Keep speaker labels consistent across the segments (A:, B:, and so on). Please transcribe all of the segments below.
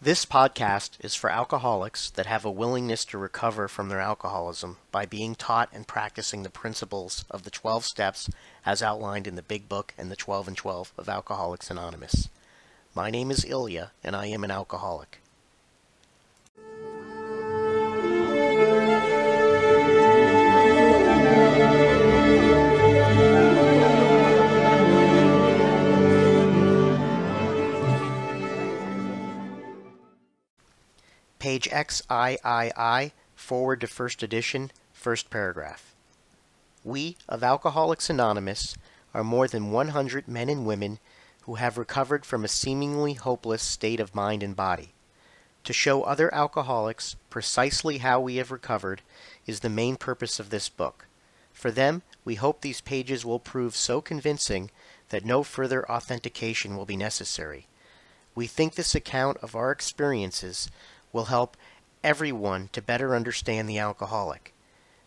A: This podcast is for alcoholics that have a willingness to recover from their alcoholism by being taught and practicing the principles of the 12 steps as outlined in the Big Book and the 12 and 12 of Alcoholics Anonymous. My name is Ilya, and I am an alcoholic. Page XIII, foreword to first edition, first paragraph. We of Alcoholics Anonymous are more than 100 men and women who have recovered from a seemingly hopeless state of mind and body. To show other alcoholics precisely how we have recovered is the main purpose of this book. For them, we hope these pages will prove so convincing that no further authentication will be necessary. We think this account of our experiences will help everyone to better understand the alcoholic.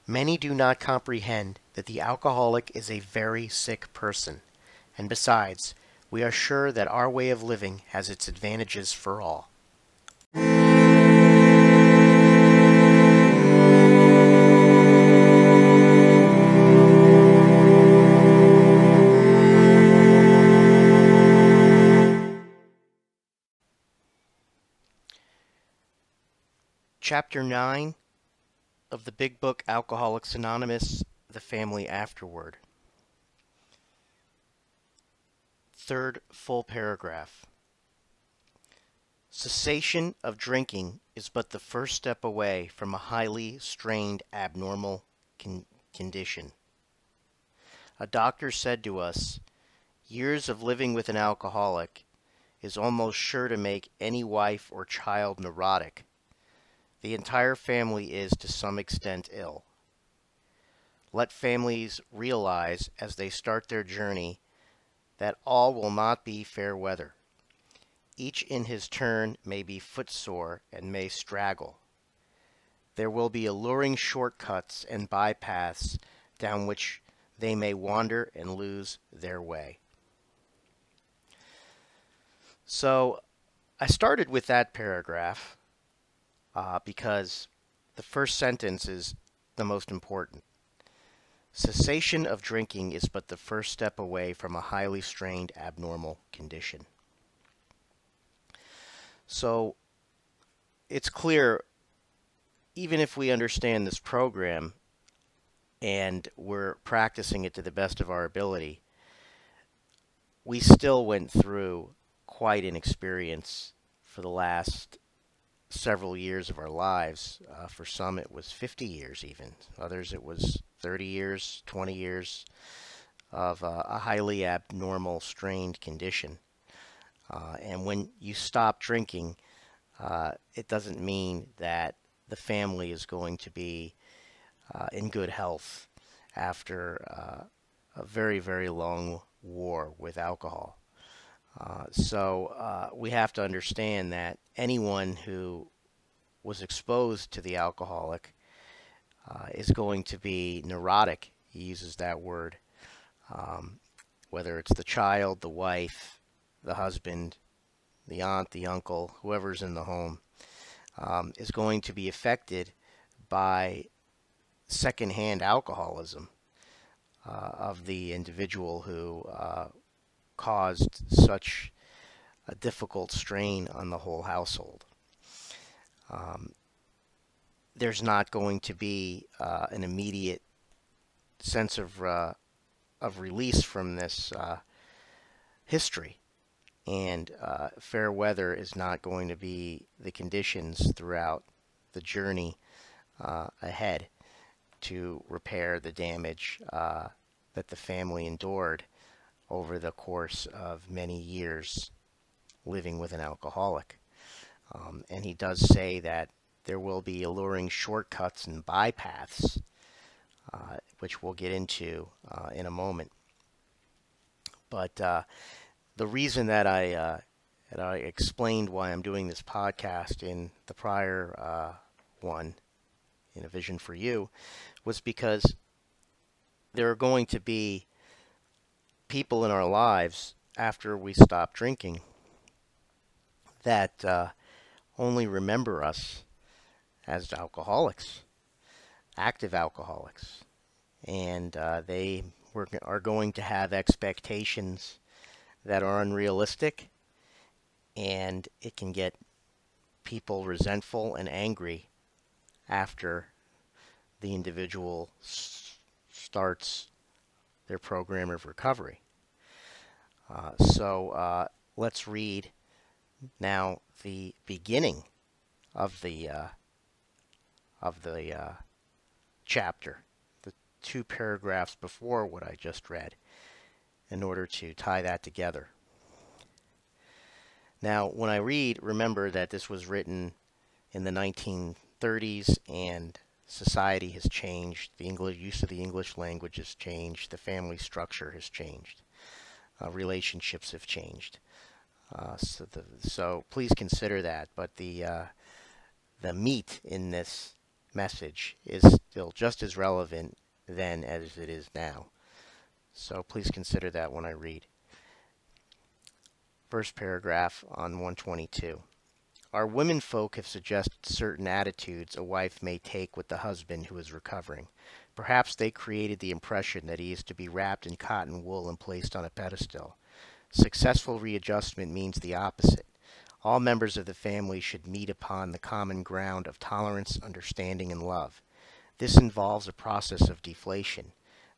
A: Many do not comprehend that the alcoholic is a very sick person, and besides, we are sure that our way of living has its advantages for all. Chapter 9 of the Big Book Alcoholics Anonymous The Family Afterward. Third full paragraph. Cessation of drinking is but the first step away from a highly strained abnormal con condition. A doctor said to us, years of living with an alcoholic is almost sure to make any wife or child neurotic the entire family is to some extent ill. Let families realize as they start their journey that all will not be fair weather. Each in his turn may be footsore and may straggle. There will be alluring shortcuts and bypaths down which they may wander and lose their way. So I started with that paragraph uh, because the first sentence is the most important. Cessation of drinking is but the first step away from a highly strained abnormal condition. So it's clear, even if we understand this program and we're practicing it to the best of our ability, we still went through quite an experience for the last several years of our lives. Uh, for some, it was 50 years, even. Others, it was 30 years, 20 years of uh, a highly abnormal, strained condition. Uh, and when you stop drinking, uh, it doesn't mean that the family is going to be uh, in good health after uh, a very, very long war with alcohol. Uh, so uh, we have to understand that anyone who was exposed to the alcoholic uh, is going to be neurotic. He uses that word. Um, whether it's the child, the wife, the husband, the aunt, the uncle, whoever's in the home, um, is going to be affected by secondhand alcoholism uh, of the individual who uh, caused such a difficult strain on the whole household. Um, there's not going to be uh, an immediate sense of uh, of release from this uh, history, and uh, fair weather is not going to be the conditions throughout the journey uh, ahead to repair the damage uh, that the family endured over the course of many years living with an alcoholic. Um, and he does say that there will be alluring shortcuts and bypaths, uh, which we'll get into uh, in a moment. But uh, the reason that I uh, that I explained why I'm doing this podcast in the prior uh, one, in a vision for you, was because there are going to be people in our lives after we stop drinking that uh, only remember us as alcoholics, active alcoholics, and uh, they were, are going to have expectations that are unrealistic, and it can get people resentful and angry after the individual starts their program of recovery. Uh, so uh, let's read now the beginning of the uh, of the uh, chapter, the two paragraphs before what I just read, in order to tie that together. Now, when I read, remember that this was written in the 1930s and society has changed. The English use of the English language has changed. The family structure has changed. Uh, relationships have changed. Uh, so, the, so, please consider that. But the uh, the meat in this message is still just as relevant then as it is now. So please consider that when I read. First paragraph on 122. Our women folk have suggested certain attitudes a wife may take with the husband who is recovering. Perhaps they created the impression that he is to be wrapped in cotton wool and placed on a pedestal. Successful readjustment means the opposite. All members of the family should meet upon the common ground of tolerance, understanding, and love. This involves a process of deflation.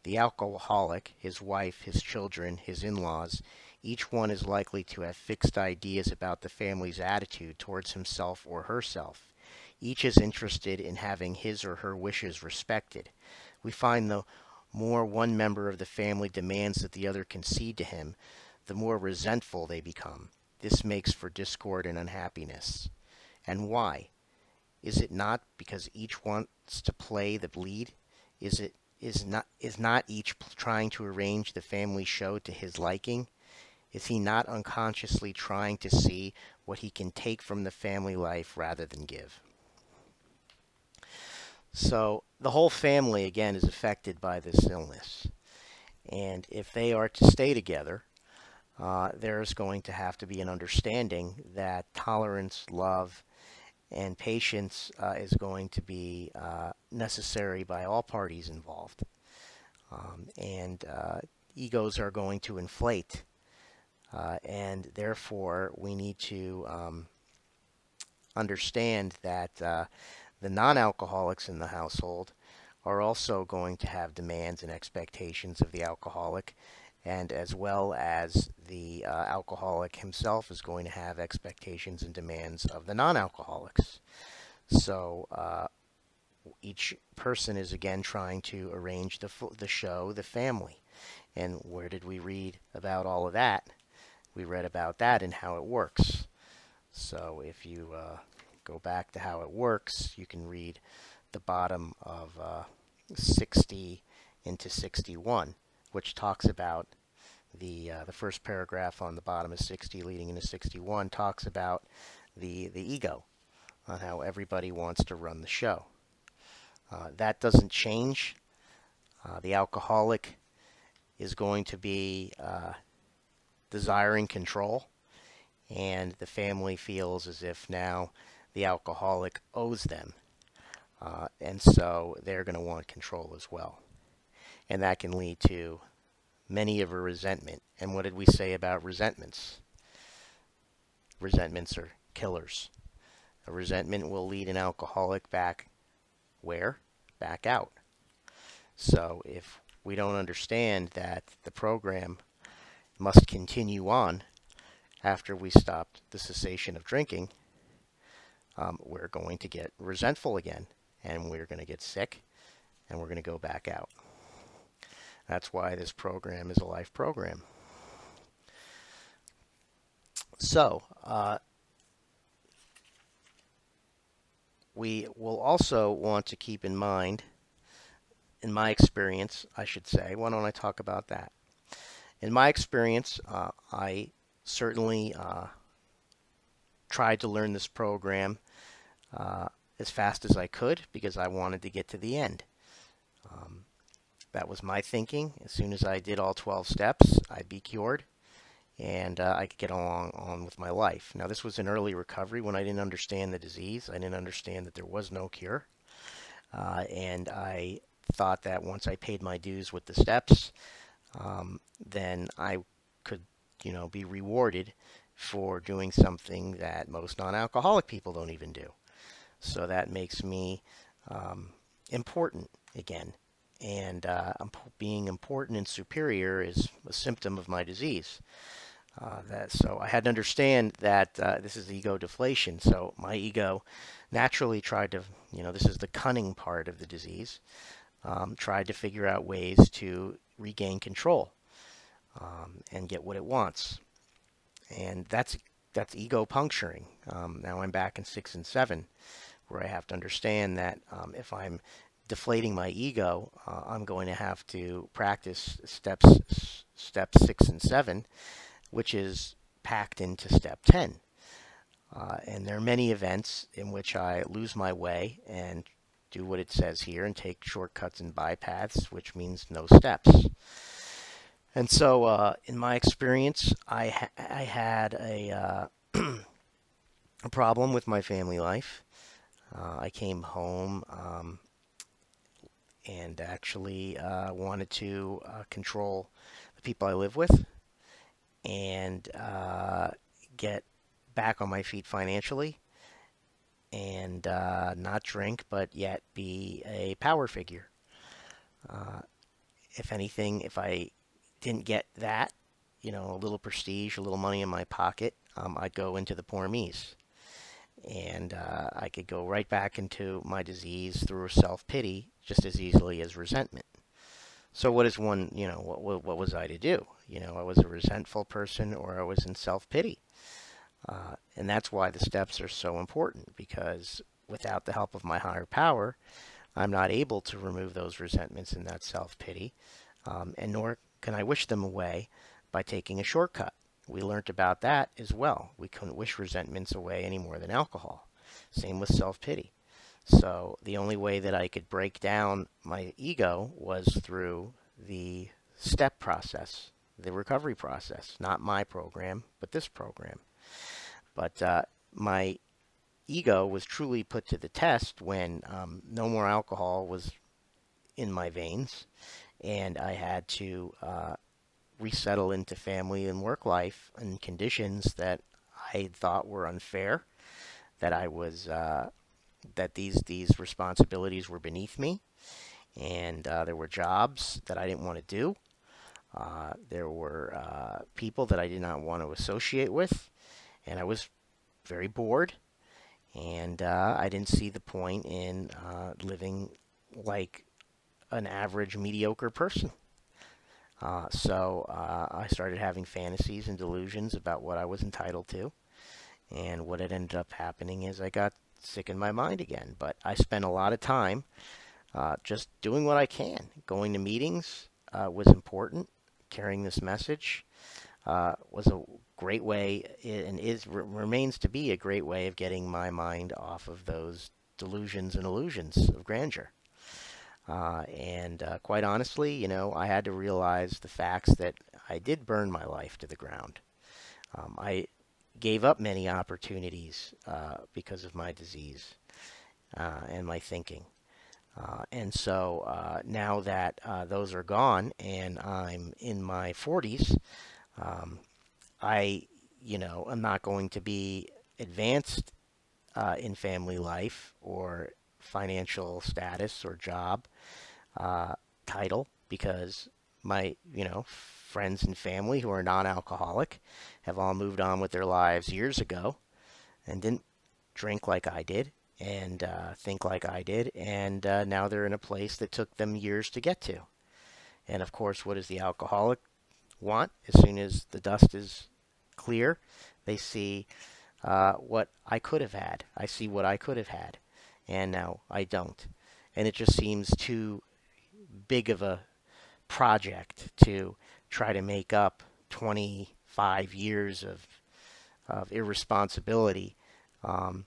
A: The alcoholic, his wife, his children, his in-laws, each one is likely to have fixed ideas about the family's attitude towards himself or herself. Each is interested in having his or her wishes respected. We find the more one member of the family demands that the other concede to him, the more resentful they become. This makes for discord and unhappiness. And why? Is it not because each wants to play the lead? Is it is not is not each trying to arrange the family show to his liking? Is he not unconsciously trying to see what he can take from the family life rather than give? So the whole family, again, is affected by this illness. And if they are to stay together, uh, there's going to have to be an understanding that tolerance, love, and patience uh, is going to be uh, necessary by all parties involved. Um, and uh, egos are going to inflate uh, and therefore, we need to um, understand that uh, the non-alcoholics in the household are also going to have demands and expectations of the alcoholic, and as well as the uh, alcoholic himself is going to have expectations and demands of the non-alcoholics. So uh, each person is again trying to arrange the, the show, the family. And where did we read about all of that? we read about that and how it works. So if you uh, go back to how it works, you can read the bottom of uh, 60 into 61, which talks about the uh, the first paragraph on the bottom of 60 leading into 61 talks about the the ego on how everybody wants to run the show. Uh, that doesn't change. Uh, the alcoholic is going to be uh, desiring control, and the family feels as if now the alcoholic owes them. Uh, and so they're going to want control as well. And that can lead to many of a resentment. And what did we say about resentments? Resentments are killers. A resentment will lead an alcoholic back where? Back out. So if we don't understand that the program must continue on after we stopped the cessation of drinking, um, we're going to get resentful again, and we're going to get sick, and we're going to go back out. That's why this program is a life program. So, uh, we will also want to keep in mind, in my experience, I should say, why don't I talk about that? in my experience, uh, I certainly uh, tried to learn this program uh, as fast as I could because I wanted to get to the end. Um, that was my thinking. As soon as I did all 12 steps, I'd be cured. and uh, I could get along on with my life. Now, this was an early recovery when I didn't understand the disease. I didn't understand that there was no cure. Uh, and I thought that once I paid my dues with the steps, um, then I could, you know, be rewarded for doing something that most non-alcoholic people don't even do. So that makes me um, important again. And uh, being important and superior is a symptom of my disease. Uh, that so I had to understand that uh, this is ego deflation. So my ego naturally tried to, you know, this is the cunning part of the disease. Um, tried to figure out ways to regain control um, and get what it wants, and that's that's ego puncturing. Um, now I'm back in six and seven, where I have to understand that um, if I'm deflating my ego, uh, I'm going to have to practice steps steps six and seven which is packed into step 10. Uh, and there are many events in which I lose my way and do what it says here and take shortcuts and bypaths, which means no steps. And so, uh, in my experience, I, ha I had a, uh, a problem with my family life. Uh, I came home um, and actually uh, wanted to uh, control the people I live with and uh, get back on my feet financially and uh, not drink, but yet be a power figure. Uh, if anything, if I didn't get that, you know, a little prestige, a little money in my pocket, um, I'd go into the poor me's. And uh, I could go right back into my disease through self pity just as easily as resentment. So what is one, you know, what, what, what, was I to do? You know, I was a resentful person or I was in self-pity. Uh, and that's why the steps are so important because without the help of my higher power, I'm not able to remove those resentments and that self-pity, um, and nor can I wish them away by taking a shortcut. We learned about that as well. We couldn't wish resentments away any more than alcohol. Same with self-pity. So the only way that I could break down my ego was through the step process, the recovery process, not my program, but this program. But uh, my ego was truly put to the test when um, no more alcohol was in my veins, and I had to uh, resettle into family and work life and conditions that I thought were unfair, that I was uh, that these these responsibilities were beneath me, and uh, there were jobs that I didn't want to do. Uh, there were uh, people that I did not want to associate with, and I was very bored, and uh, I didn't see the point in uh, living like an average mediocre person. Uh, so I started having fantasies and delusions about what I was entitled to. And what had ended up happening is I got sick in my mind again. But I spent a lot of time uh, just doing what I can. Going to meetings uh, was important. Carrying this message uh, was a great way, and is remains to be a great way of getting my mind off of those delusions and illusions of grandeur. Uh, and uh, quite honestly, you know, I had to realize the facts that I did burn my life to the ground. Um, I gave up many opportunities uh, because of my disease uh, and my thinking. Uh, and so uh, now that those are gone and I'm in my 40s, um, I, you know, I'm not going to be advanced in family life or financial status or job title because my, you know, friends and family who are non-alcoholic have all moved on with their lives years ago and didn't drink like I did and uh, think like I did, and uh, now they're in a place that took them years to get to. And of course, what does the alcoholic want? As soon as the dust is clear, they see uh, what I could have had. I see what I could have had, and now I don't. And it just seems too big of a project to try to make up 25 years of, of irresponsibility um,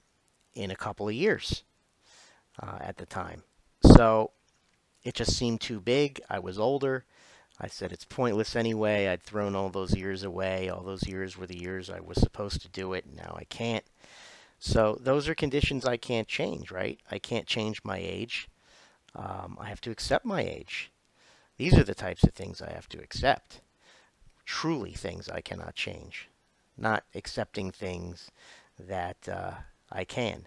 A: in a couple of years uh, at the time. So it just seemed too big. I was older. I said it's pointless anyway. I'd thrown all those years away. All those years were the years I was supposed to do it, and now I can't. So those are conditions I can't change, right? I can't change my age. Um, I have to accept my age. These are the types of things I have to accept. Truly things I cannot change. Not accepting things that uh, I can.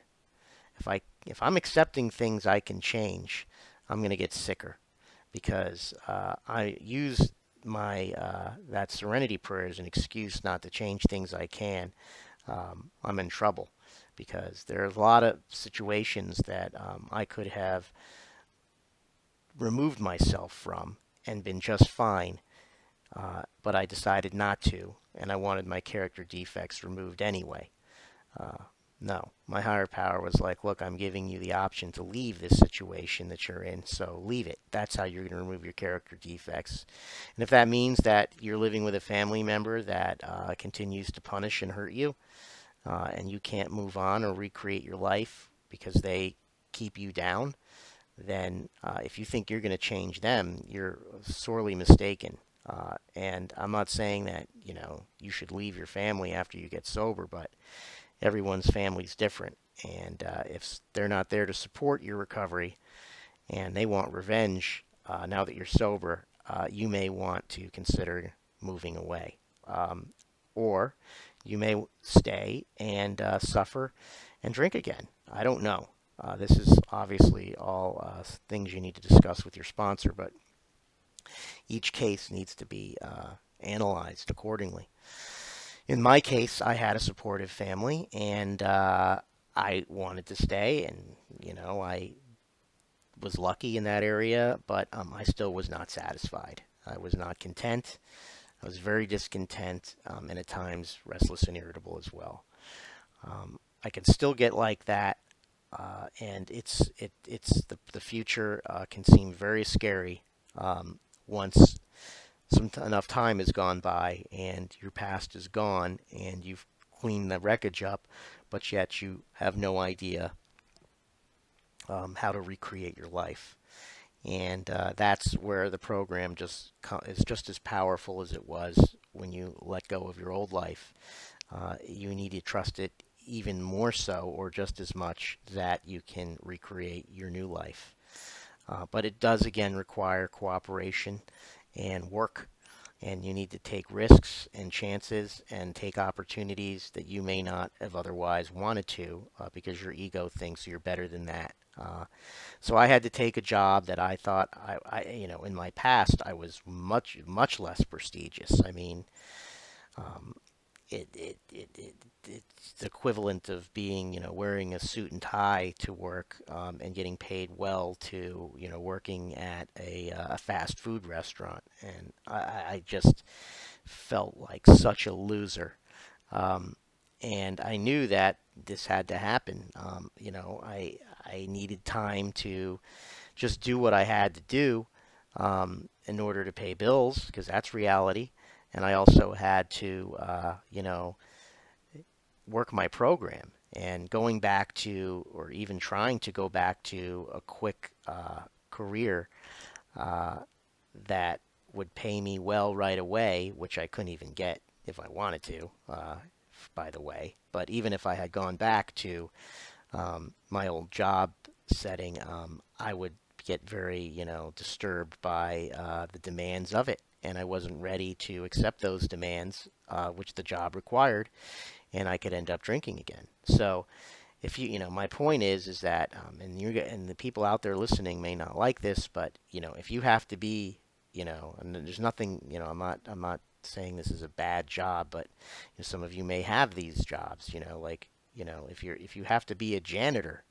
A: If I if I'm accepting things I can change, I'm going to get sicker because uh, I use my uh, that serenity prayer as an excuse not to change things I can. Um, I'm in trouble because there are a lot of situations that um, I could have removed myself from and been just fine, uh, but I decided not to, and I wanted my character defects removed anyway. Uh, no, my higher power was like, look, I'm giving you the option to leave this situation that you're in, so leave it. That's how you're going to remove your character defects. And if that means that you're living with a family member that uh, continues to punish and hurt you, uh, and you can't move on or recreate your life because they keep you down, then uh, if you think you're going to change them, you're sorely mistaken. Uh, and I'm not saying that you know you should leave your family after you get sober, but everyone's family is different. And uh, if they're not there to support your recovery and they want revenge uh, now that you're sober, uh, you may want to consider moving away. Um, or you may stay and uh, suffer and drink again. I don't know. Uh, this is obviously all uh, things you need to discuss with your sponsor, but each case needs to be analyzed accordingly in my case, I had a supportive family, and uh, I wanted to stay, and you know, I was lucky in that area, but um, I still was not satisfied. I was not content. I was very discontent, um, and at times restless and irritable as well. Um, I can still get like that, uh, and it's it it's the the future uh, can seem very scary um, once some enough time has gone by and your past is gone and you've cleaned the wreckage up, but yet you have no idea um, how to recreate your life. And uh, that's where the program just is just as powerful as it was when you let go of your old life. Uh, you need to trust it even more so, or just as much, that you can recreate your new life. Uh, but it does again require cooperation and work and you need to take risks and chances and take opportunities that you may not have otherwise wanted to uh, because your ego thinks you're better than that. Uh, so I had to take a job that I thought I, I, you know, in my past I was much, much less prestigious. I mean, um, it, it, it, it, it's equivalent of being, you know, wearing a suit and tie to work um, and getting paid well to, you know, working at a, uh, a fast food restaurant. And I, I just felt like such a loser. Um, and I knew that this had to happen. Um, you know, I, I needed time to just do what I had to do um, in order to pay bills because that's reality and I also had to, uh, you know, work my program. And going back to, or even trying to go back to a quick uh, career uh, that would pay me well right away, which I couldn't even get if I wanted to, uh, by the way. But even if I had gone back to um, my old job setting, um, I would get very, you know, disturbed by uh, the demands of it and I wasn't ready to accept those demands, uh, which the job required, and I could end up drinking again. So, if you, you know, my point is, is that, um, and you and the people out there listening may not like this, but you know, if you have to be, you know, and there's nothing, you know, I'm not, I'm not saying this is a bad job, but you know, some of you may have these jobs, you know, like, you know, if you're, if you have to be a janitor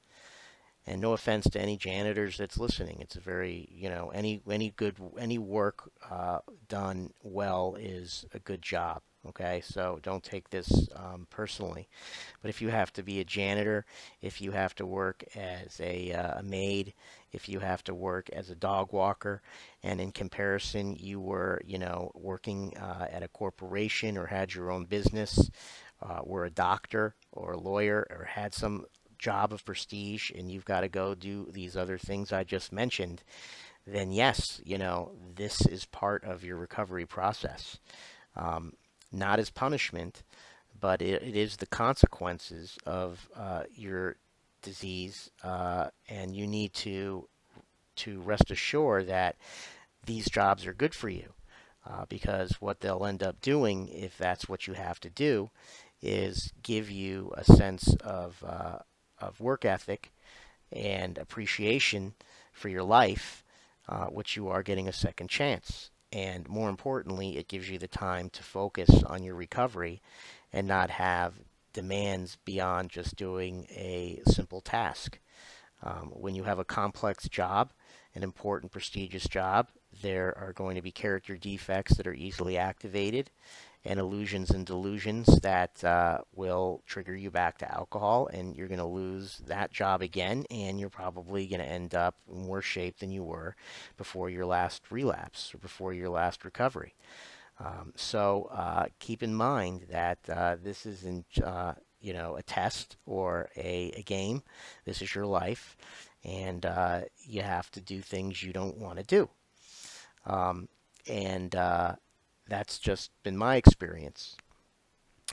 A: and no offense to any janitors that's listening it's a very you know any any good any work uh, done well is a good job okay? So don't take this um, personally. But if you have to be a janitor if you have to work as a, uh, a maid if you have to work as a dog walker and in comparison you were you know working uh, at a corporation or had your own business uh, were a doctor or a lawyer or had some job of prestige and you've got to go do these other things I just mentioned, then yes, you know, this is part of your recovery process. Um, not as punishment, but it, it is the consequences of uh, your disease, uh, and you need to to rest assured that these jobs are good for you. Uh, because what they'll end up doing, if that's what you have to do, is give you a sense of, uh, of work ethic and appreciation for your life, uh, which you are getting a second chance. And more importantly, it gives you the time to focus on your recovery and not have demands beyond just doing a simple task. Um, when you have a complex job, an important, prestigious job, there are going to be character defects that are easily activated and illusions and delusions that uh, will trigger you back to alcohol and you're going to lose that job again and you're probably going to end up in worse shape than you were before your last relapse or before your last recovery. Um, so uh, keep in mind that uh, this isn't uh, you know a test or a, a, game. This is your life, and uh, you have to do things you don't want to do. Um, and uh, that's just been my experience.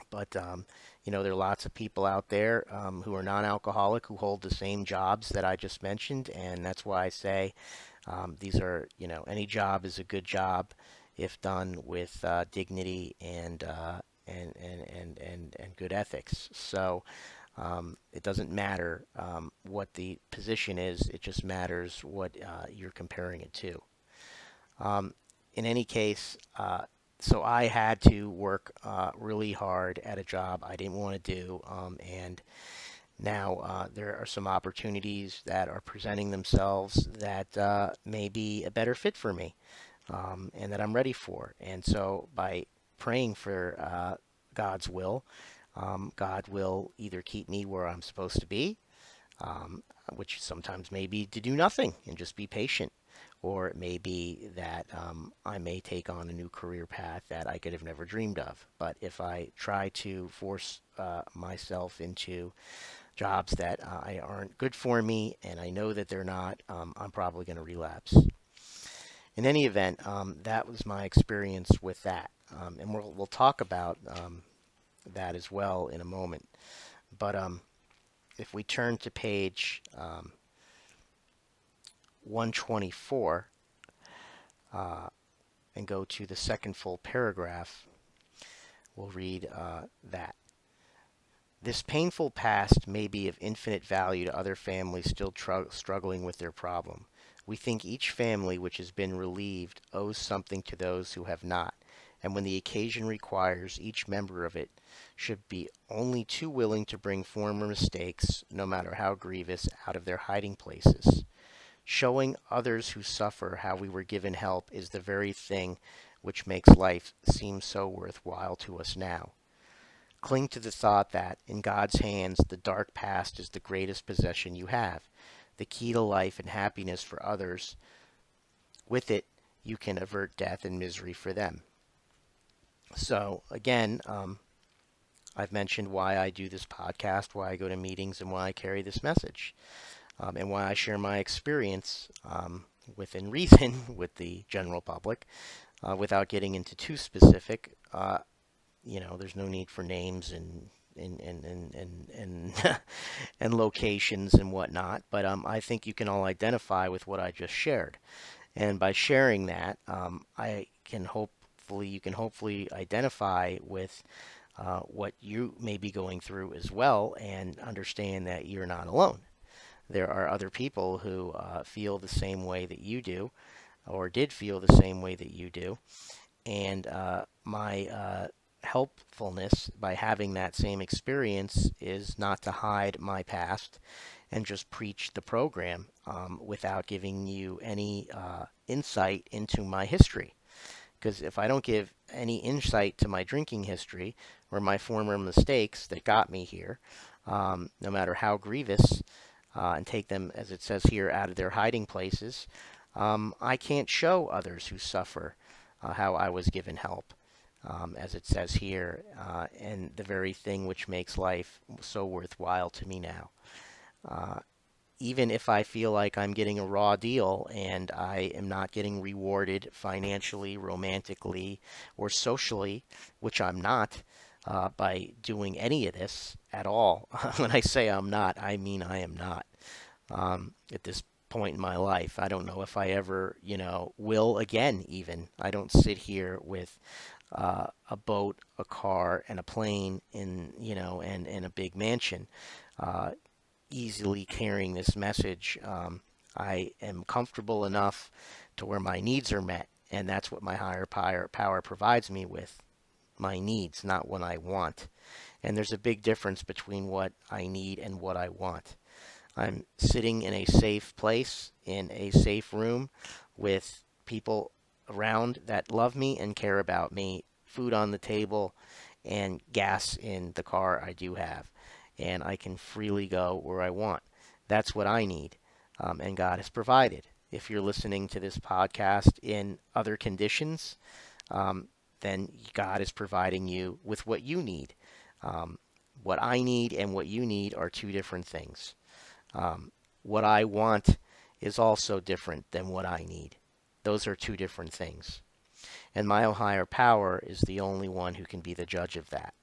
A: But um, you know, there are lots of people out there um, who are non-alcoholic who hold the same jobs that I just mentioned, and that's why I say um, these are, you know, any job is a good job if done with uh, dignity and, uh, and, and, and, and, and good ethics. So um, it doesn't matter um, what the position is, it just matters what uh, you're comparing it to. Um, in any case, uh, so I had to work uh, really hard at a job I didn't want to do, um, and now uh, there are some opportunities that are presenting themselves that uh, may be a better fit for me, um, and that I'm ready for. And so by praying for uh, God's will, um, God will either keep me where I'm supposed to be, um, which sometimes may be to do nothing and just be patient or it may be that um, I may take on a new career path that I could have never dreamed of. But if I try to force uh, myself into jobs that uh, aren't good for me and I know that they're not, um, I'm probably going to relapse. In any event, um, that was my experience with that. Um, and we'll, we'll talk about um, that as well in a moment. But um, if we turn to page 124 uh, and go to the second full paragraph, we'll read uh, that. This painful past may be of infinite value to other families still struggling with their problem. We think each family which has been relieved owes something to those who have not, and when the occasion requires, each member of it should be only too willing to bring former mistakes, no matter how grievous, out of their hiding places. Showing others who suffer how we were given help is the very thing which makes life seem so worthwhile to us now. Cling to the thought that, in God's hands, the dark past is the greatest possession you have, the key to life and happiness for others. With it, you can avert death and misery for them. So, again, um, I've mentioned why I do this podcast, why I go to meetings, and why I carry this message um, and why I share my experience um, within reason with the general public uh, without getting into too specific. Uh, you know, there's no need for names and and and and and and, and locations and whatnot. But um, I think you can all identify with what I just shared, and by sharing that, um, I can hopefully you can hopefully identify with. Uh, what you may be going through as well, and understand that you're not alone there are other people who uh, feel the same way that you do or did feel the same way that you do. And uh, my uh, helpfulness by having that same experience is not to hide my past and just preach the program um, without giving you any uh, insight into my history. Because if I don't give any insight to my drinking history or my former mistakes that got me here, um, no matter how grievous, uh, and take them, as it says here, out of their hiding places, um, I can't show others who suffer uh, how I was given help, um, as it says here, uh, and the very thing which makes life so worthwhile to me now. Uh, even if I feel like I'm getting a raw deal and I am not getting rewarded financially, romantically, or socially, which I'm not uh, by doing any of this at all. when I say I'm not, I mean I am not um, at this point in my life. I don't know if I ever, you know, will again, even. I don't sit here with uh, a boat, a car, and a plane in, you know, and, and a big mansion. Uh, easily carrying this message. Um, I am comfortable enough to where my needs are met, and that's what my higher power, power provides me with my needs, not what I want. And there's a big difference between what I need and what I want. I'm sitting in a safe place, in a safe room, with people around that love me and care about me, food on the table, and gas in the car I do have and I can freely go where I want. That's what I need, um, and God has provided. If you're listening to this podcast in other conditions, um, then God is providing you with what you need. Um, what I need and what you need are two different things. Um, what I want is also different than what I need. Those are two different things. And my higher power is the only one who can be the judge of that.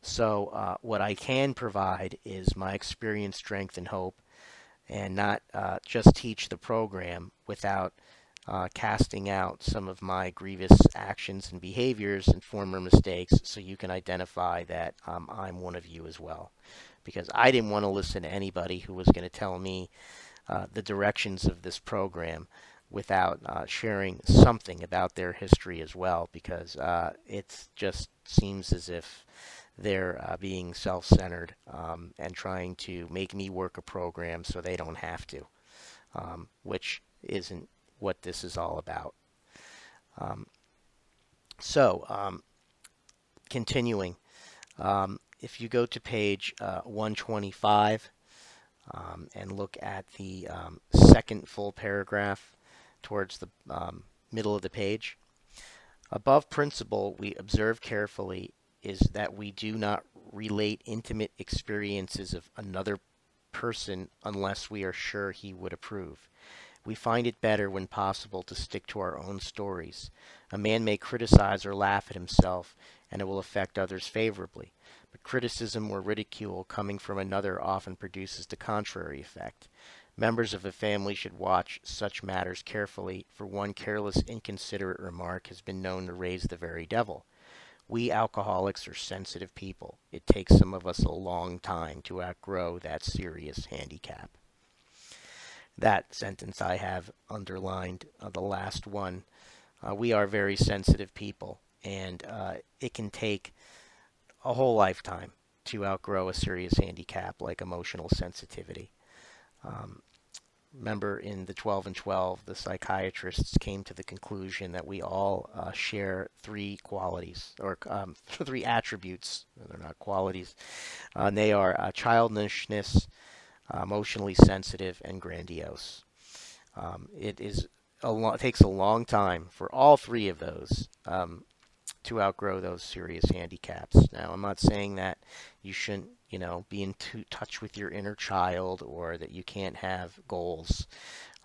A: So uh, what I can provide is my experience, strength, and hope, and not uh, just teach the program without uh, casting out some of my grievous actions and behaviors and former mistakes so you can identify that um, I'm one of you as well. Because I didn't want to listen to anybody who was going to tell me uh, the directions of this program without uh, sharing something about their history as well because uh, it just seems as if they're uh, being self-centered um, and trying to make me work a program so they don't have to, um, which isn't what this is all about. Um, so, um, continuing, um, if you go to page uh, 125 um, and look at the second full paragraph towards the middle of the page, above principle, we observe carefully is that we do not relate intimate experiences of another person unless we are sure he would approve. We find it better when possible to stick to our own stories. A man may criticize or laugh at himself, and it will affect others favorably. But criticism or ridicule coming from another often produces the contrary effect. Members of a family should watch such matters carefully, for one careless, inconsiderate remark has been known to raise the very devil. We alcoholics are sensitive people. It takes some of us a long time to outgrow that serious handicap. That sentence I have underlined, uh, the last one. Uh, we are very sensitive people, and uh, it can take a whole lifetime to outgrow a serious handicap like emotional sensitivity. Um, remember in the 12 and 12, the psychiatrists came to the conclusion that we all uh, share three qualities, or um, three attributes. They're not qualities. Uh, and they are uh, childishness, emotionally sensitive, and grandiose. Um, it is a lo- takes a long time for all three of those um, to outgrow those serious handicaps. Now, I'm not saying that you shouldn't you know, be in touch with your inner child or that you can't have goals.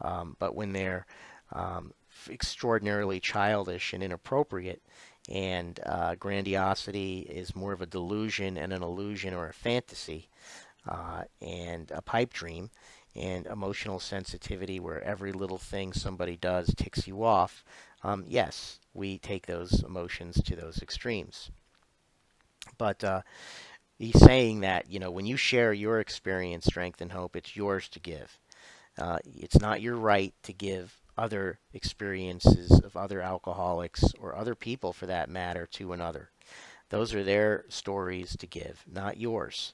A: Um, but when they're um, extraordinarily childish and inappropriate, and uh, grandiosity is more of a delusion and an illusion or a fantasy, uh, and a pipe dream, and emotional sensitivity where every little thing somebody does ticks you off, um, yes, we take those emotions to those extremes. But uh, he's saying that you know when you share your experience, strength, and hope, it's yours to give. Uh, it's not your right to give other experiences of other alcoholics or other people, for that matter, to another. Those are their stories to give, not yours.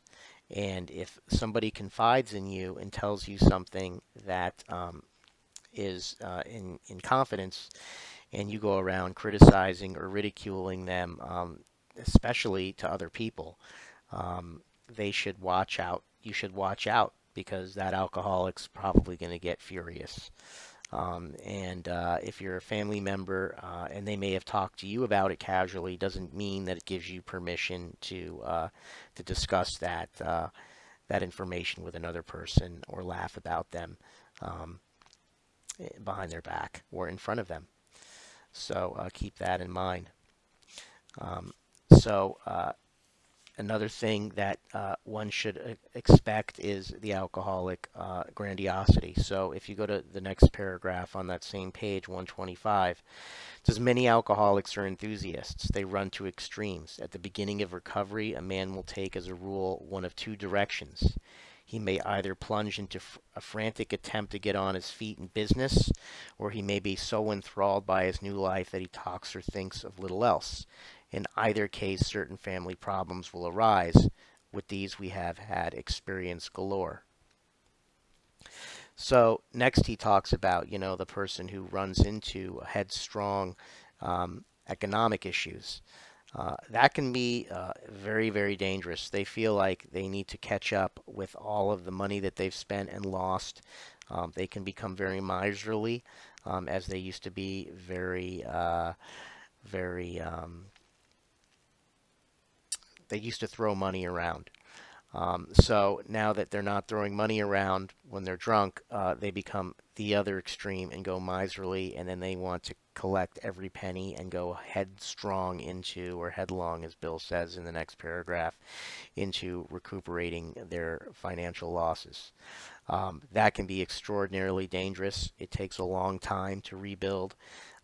A: And if somebody confides in you and tells you something that um, is uh, in in confidence, and you go around criticizing or ridiculing them, um, especially to other people, um, they should watch out. You should watch out because that alcoholic's probably going to get furious. Um, and uh, if you're a family member uh, and they may have talked to you about it casually, doesn't mean that it gives you permission to uh, to discuss that uh, that information with another person or laugh about them um, eh, behind their back or in front of them. So uh, keep that in mind. Um, so uh, another thing that uh, one should uh, expect is the alcoholic uh, grandiosity. So if you go to the next paragraph on that same page, 125, it says many alcoholics are enthusiasts. They run to extremes. At the beginning of recovery, a man will take as a rule one of two directions. He may either plunge into a frantic attempt to get on his feet in business, or he may be so enthralled by his new life that he talks or thinks of little else. In either case, certain family problems will arise. With these, we have had experience galore. So next he talks about, you know, the person who runs into headstrong um, economic issues. Uh, that can be uh, very, very dangerous. They feel like they need to catch up with all of the money that they've spent and lost. Um, they can become very miserly, um, as they used to be very, uh, very um, they used to throw money around. Um, so now that they're not throwing money around when they're drunk, uh, they become the other extreme and go miserly, and then they want to collect every penny and go headstrong into, or headlong, as Bill says in the next paragraph, into recuperating their financial losses. Um, that can be extraordinarily dangerous. It takes a long time to rebuild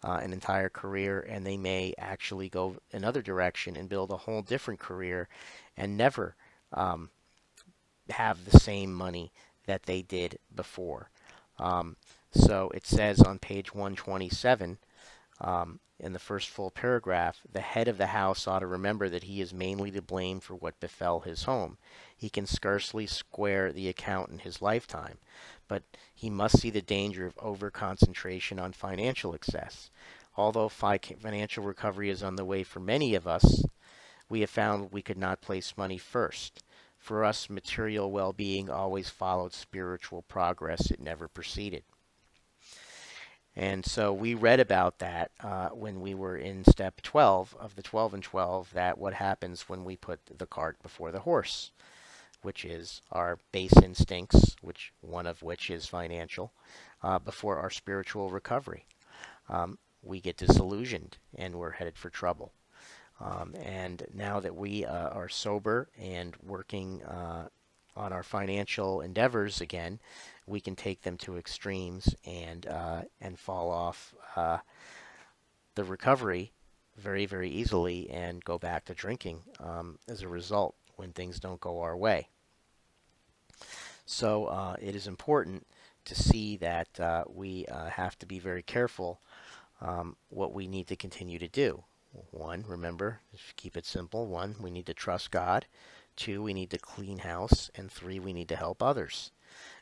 A: uh, an entire career, and they may actually go another direction and build a whole different career and never um, have the same money that they did before. Um, so it says on page 127 um, in the first full paragraph, the head of the house ought to remember that he is mainly to blame for what befell his home. He can scarcely square the account in his lifetime, but he must see the danger of over-concentration on financial excess. Although financial recovery is on the way for many of us, we have found we could not place money first. For us, material well-being always followed spiritual progress. It never preceded. And so we read about that uh, when we were in step 12 of the 12 and 12, that what happens when we put the cart before the horse, which is our base instincts, which one of which is financial, uh, before our spiritual recovery. Um, we get disillusioned and we're headed for trouble. Um, and now that we uh, are sober and working uh, on our financial endeavors again, we can take them to extremes and uh, and fall off uh, the recovery very very easily and go back to drinking um, as a result when things don't go our way. So uh, it is important to see that uh, we uh, have to be very careful um, what we need to continue to do. One, remember, keep it simple. One, we need to trust God. Two, we need to clean house. And three, we need to help others.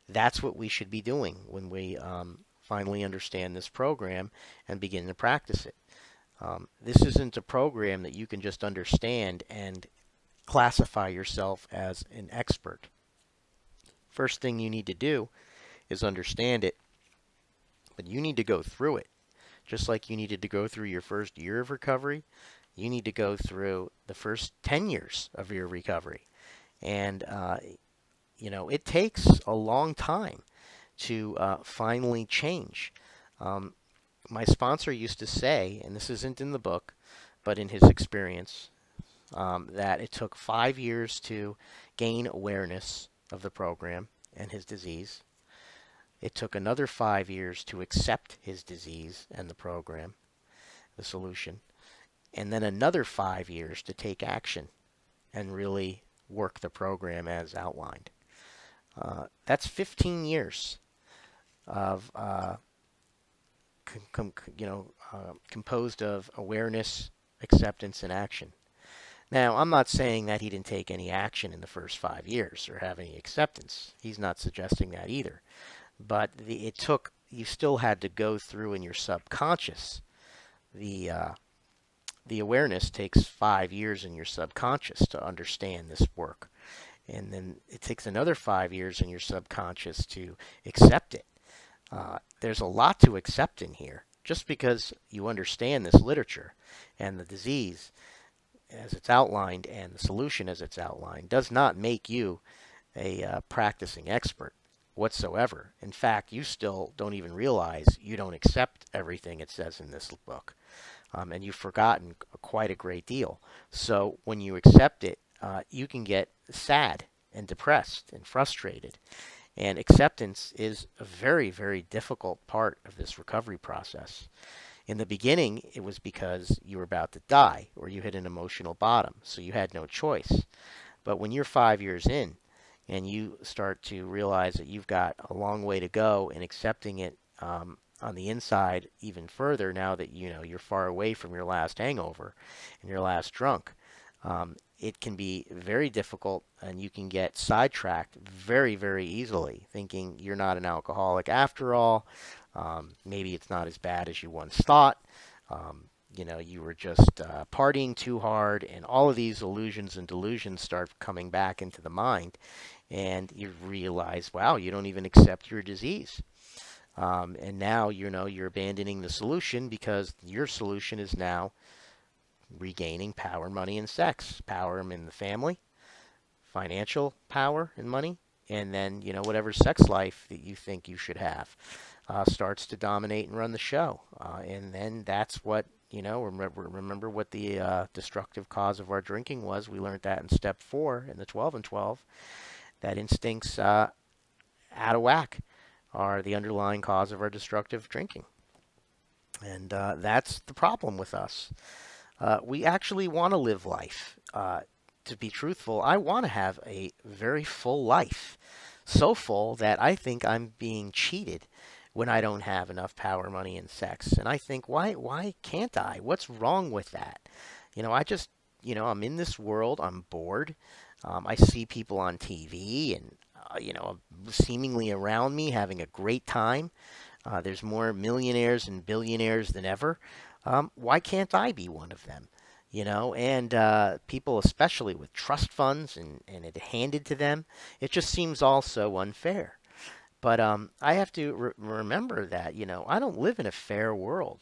A: That's what we should be doing when we um, finally understand this program and begin to practice it. Um, this isn't a program that you can just understand and classify yourself as an expert. First thing you need to do is understand it, but you need to go through it. Just like you needed to go through your first year of recovery, you need to go through the first 10 years of your recovery. And uh, you know, it takes a long time to uh, finally change. Um, my sponsor used to say, and this isn't in the book, but in his experience, um, that it took five years to gain awareness of the program and his disease. It took another five years to accept his disease and the program, the solution, and then another five years to take action and really work the program as outlined. Uh, that's 15 years of, uh, you know, uh, composed of awareness, acceptance, and action. Now, I'm not saying that he didn't take any action in the first five years or have any acceptance. He's not suggesting that either. But the, it took, you still had to go through in your subconscious. The, uh, the awareness takes five years in your subconscious to understand this work and then it takes another five years in your subconscious to accept it. Uh, there's a lot to accept in here. Just because you understand this literature and the disease as it's outlined and the solution as it's outlined does not make you a uh, practicing expert whatsoever. In fact, you still don't even realize you don't accept everything it says in this book. Um, and you've forgotten quite a great deal. So when you accept it, uh, you can get sad and depressed and frustrated. And acceptance is a very, very difficult part of this recovery process. In the beginning, it was because you were about to die or you hit an emotional bottom, so you had no choice. But when you're five years in and you start to realize that you've got a long way to go in accepting it um, on the inside even further now that you know you're far away from your last hangover and your last drunk, um, it can be very difficult and you can get sidetracked very, very easily, thinking you're not an alcoholic after all. Um, maybe it's not as bad as you once thought. Um, you know, you were just uh, partying too hard, and all of these illusions and delusions start coming back into the mind, and you realize, wow, you don't even accept your disease. Um, and now, you know, you're abandoning the solution because your solution is now regaining power, money, and sex. Power in the family, financial power and money, and then, you know, whatever sex life that you think you should have uh, starts to dominate and run the show. Uh, and then that's what, you know, remember, remember what the uh, destructive cause of our drinking was. We learned that in step four in the 12 and 12, that instincts uh, out of whack are the underlying cause of our destructive drinking. And uh, that's the problem with us. Uh, we actually want to live life. Uh, to be truthful, I want to have a very full life. So full that I think I'm being cheated when I don't have enough power, money, and sex. And I think, why, why can't I? What's wrong with that? You know, I just, you know, I'm in this world. I'm bored. Um, I see people on TV and, uh, you know, seemingly around me having a great time. Uh, there's more millionaires and billionaires than ever. Um, why can't I be one of them? You know, and uh, people, especially with trust funds and, and it handed to them, it just seems all so unfair. But um, I have to re- remember that, you know, I don't live in a fair world.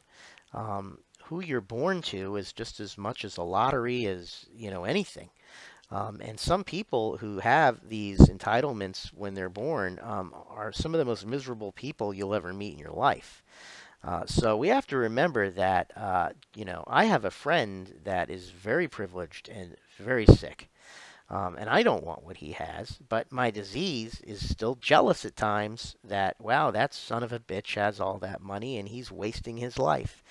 A: Um, who you're born to is just as much as a lottery as, you know, anything. Um, and some people who have these entitlements when they're born um, are some of the most miserable people you'll ever meet in your life. Uh, so we have to remember that, uh, you know, I have a friend that is very privileged and very sick. Um, and I don't want what he has, but my disease is still jealous at times that, wow, that son of a bitch has all that money and he's wasting his life.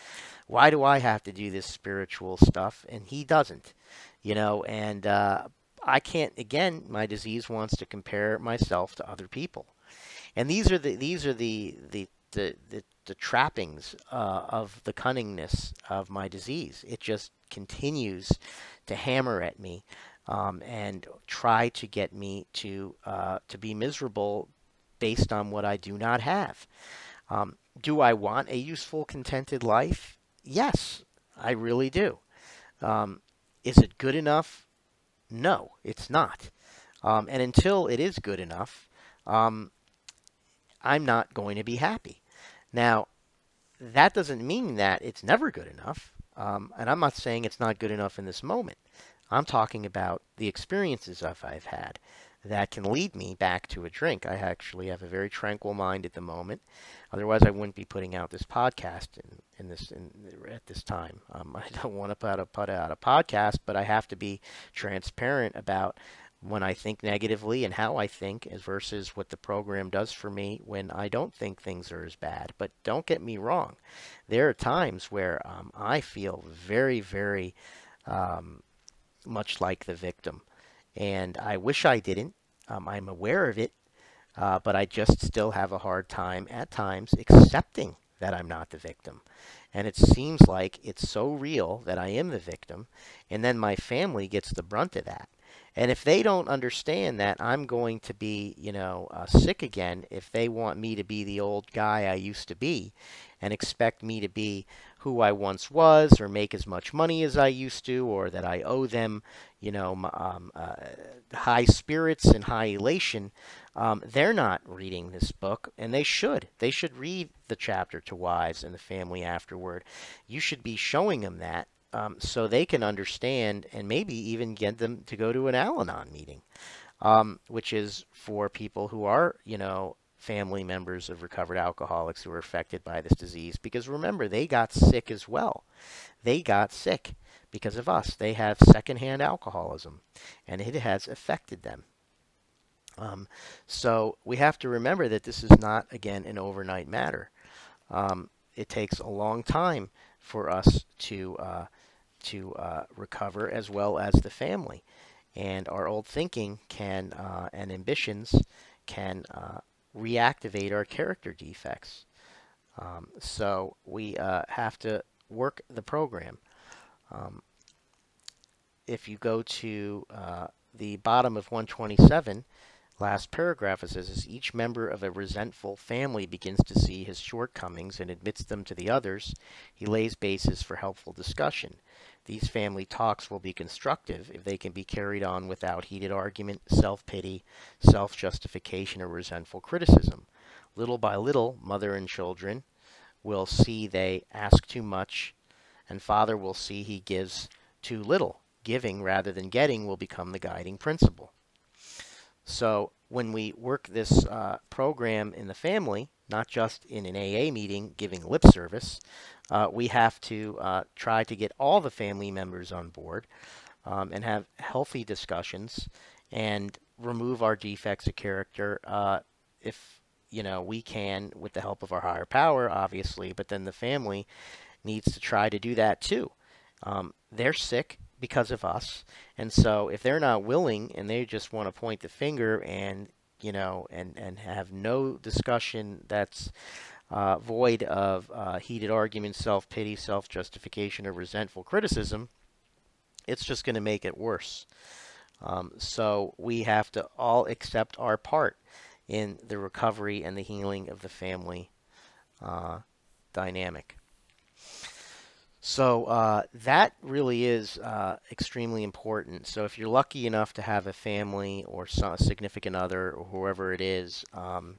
A: Why do I have to do this spiritual stuff and he doesn't? You know, and uh, I can't, again, my disease wants to compare myself to other people. And these are the these are the the the, the, the trappings uh, of the cunningness of my disease. It just continues to hammer at me um, and try to get me to uh, to be miserable based on what I do not have. Um, do I want a useful, contented life? Yes, I really do. Um, is it good enough? No, it's not. Um, and until it is good enough, um, I'm not going to be happy. Now, that doesn't mean that it's never good enough. Um, and I'm not saying it's not good enough in this moment. I'm talking about the experiences of I've had that can lead me back to a drink. I actually have a very tranquil mind at the moment. Otherwise, I wouldn't be putting out this podcast in, in this in, at this time. Um, I don't want to put, a, put out a podcast, but I have to be transparent about when I think negatively and how I think as versus what the program does for me when I don't think things are as bad. But don't get me wrong. There are times where um, I feel very, very um, much like the victim. And I wish I didn't. Um, I'm aware of it. Uh, but I just still have a hard time at times accepting that I'm not the victim. And it seems like it's so real that I am the victim. And then my family gets the brunt of that. And if they don't understand that I'm going to be, you know, uh, sick again, if they want me to be the old guy I used to be and expect me to be who I once was or make as much money as I used to or that I owe them, you know, um, uh, high spirits and high elation, um, they're not reading this book, and they should. They should read the chapter to wives and the family afterward. You should be showing them that um, so they can understand and maybe even get them to go to an Al Anon meeting. um, which is for people who are, you know, family members of recovered alcoholics who are affected by this disease. Because remember, they got sick as well. They got sick because of us. They have secondhand alcoholism, and it has affected them. Um, so we have to remember that this is not, again, an overnight matter. Um, it takes a long time for us to uh, to uh, recover, as well as the family. And our old thinking can uh, and ambitions can uh, reactivate our character defects. Um, so we uh, have to work the program. Um, if you go to uh, the bottom of 127, last paragraph, it says, as each member of a resentful family begins to see his shortcomings and admits them to the others, he lays basis for helpful discussion. These family talks will be constructive if they can be carried on without heated argument, self-pity, self-justification, or resentful criticism. Little by little, mother and children will see they ask too much, and father will see he gives too little. Giving rather than getting will become the guiding principle. So when we work this uh, program in the family, not just in an AA meeting giving lip service, uh, we have to uh, try to get all the family members on board um, and have healthy discussions and remove our defects of character uh, if you know we can with the help of our higher power obviously but then the family needs to try to do that too. Um, they're sick because of us and so if they're not willing and they just want to point the finger and you know and and have no discussion that's uh, void of uh, heated arguments, self pity, self justification, or resentful criticism, it's just going to make it worse. Um, so we have to all accept our part in the recovery and the healing of the family uh, dynamic. So uh, that really is uh, extremely important. So if you're lucky enough to have a family or a significant other or whoever it is, um,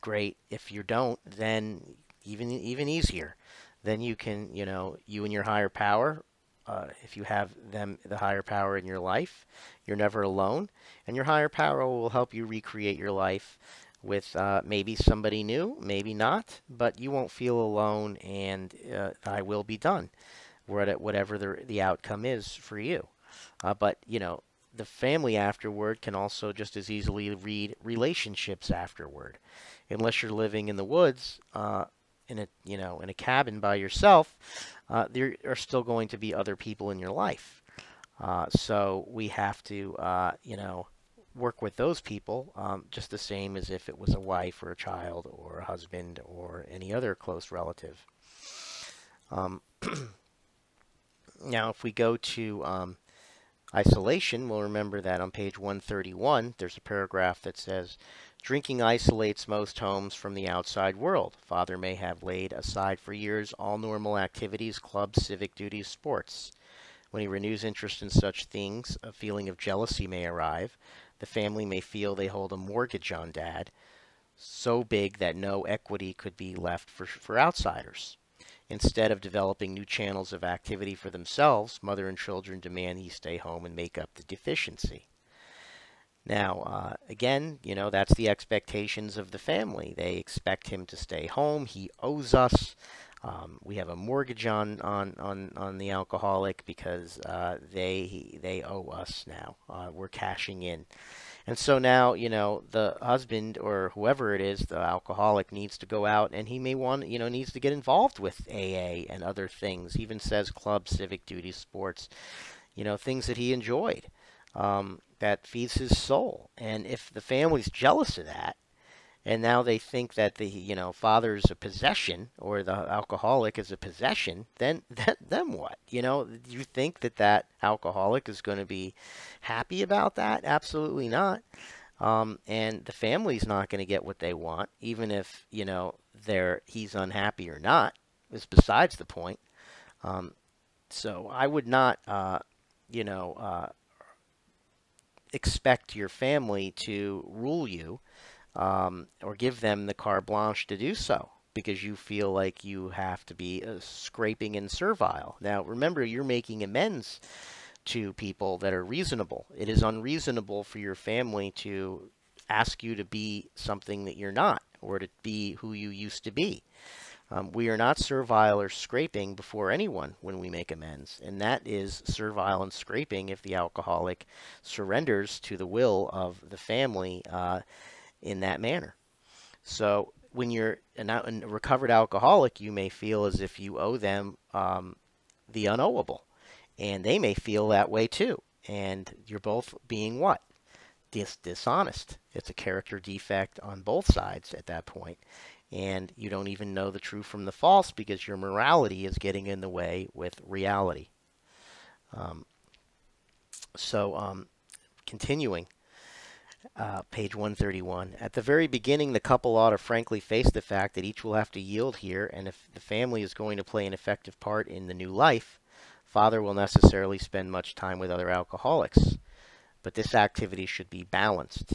A: great. If you don't, then even even easier. Then you can, you know, you and your higher power. Uh, if you have them, the higher power in your life, you're never alone, and your higher power will help you recreate your life with uh, maybe somebody new, maybe not, but you won't feel alone, and uh, I will be done, whatever the the outcome is for you. Uh, but you know, the family afterward can also just as easily read relationships afterward unless you're living in the woods uh, in a you know in a cabin by yourself, uh, there are still going to be other people in your life. Uh, so we have to you know work with those people um, just the same as if it was a wife or a child or a husband or any other close relative. Um, now, if we go to um, isolation, we'll remember that on page 131, there's a paragraph that says, Drinking isolates most homes from the outside world. Father may have laid aside for years all normal activities, clubs, civic duties, sports. When he renews interest in such things, a feeling of jealousy may arrive. The family may feel they hold a mortgage on dad, so big that no equity could be left for, for outsiders. Instead of developing new channels of activity for themselves, mother and children demand he stay home and make up the deficiency. Now, uh, again, you know, that's the expectations of the family. They expect him to stay home. He owes us. Um, we have a mortgage on, on, on, on the alcoholic because uh, they they owe us now. Uh, we're cashing in. And so now, you know, the husband or whoever it is, the alcoholic needs to go out and he may want, you know, needs to get involved with AA and other things. He even says club, civic duty, sports, you know, things that he enjoyed um, that feeds his soul. And if the family's jealous of that, and now they think that the you know father's a possession or the alcoholic is a possession, then then, then what? You know, do you think that that alcoholic is going to be happy about that? Absolutely not. Um, and the family's not going to get what they want, even if you know they're he's unhappy or not. Is besides the point. Um, so I would not, uh, you know, uh, expect your family to rule you um, or give them the carte blanche to do so because you feel like you have to be uh, scraping and servile. Now, remember, you're making amends to people that are reasonable. It is unreasonable for your family to ask you to be something that you're not or to be who you used to be. Um, we are not servile or scraping before anyone when we make amends, and that is servile and scraping if the alcoholic surrenders to the will of the family uh, in that manner. So when you're a recovered alcoholic, you may feel as if you owe them um, the unknowable, and they may feel that way too. And you're both being what? Dis- dishonest. It's a character defect on both sides at that point and you don't even know the true from the false because your morality is getting in the way with reality. Um, so, um, continuing, uh, page 131. At the very beginning, the couple ought to frankly face the fact that each will have to yield here, and if the family is going to play an effective part in the new life, father will necessarily spend much time with other alcoholics. But this activity should be balanced.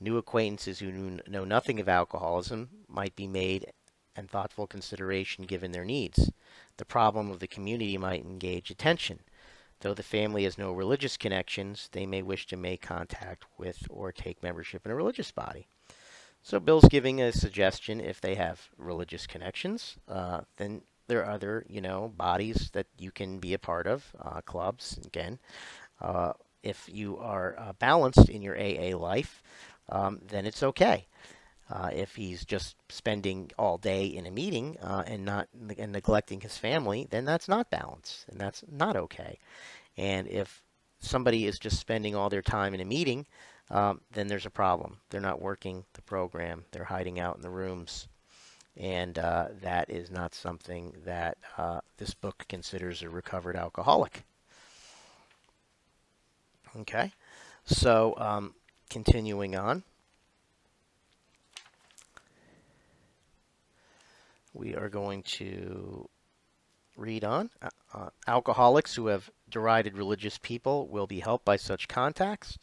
A: New acquaintances who know nothing of alcoholism might be made and thoughtful consideration given their needs. The problem of the community might engage attention. Though the family has no religious connections, they may wish to make contact with or take membership in a religious body. So Bill's giving a suggestion if they have religious connections, uh, then there are other, you know, bodies that you can be a part of, uh, clubs, again. Uh, if you are uh, balanced in your AA life, um, then it's okay. Uh, if he's just spending all day in a meeting uh, and not and neglecting his family, then that's not balance, and that's not okay. And if somebody is just spending all their time in a meeting, um, then there's a problem. They're not working the program. They're hiding out in the rooms, and uh, that is not something that uh, this book considers a recovered alcoholic. Okay, so um, continuing on. We are going to read on. Uh, uh, alcoholics who have derided religious people will be helped by such contacts.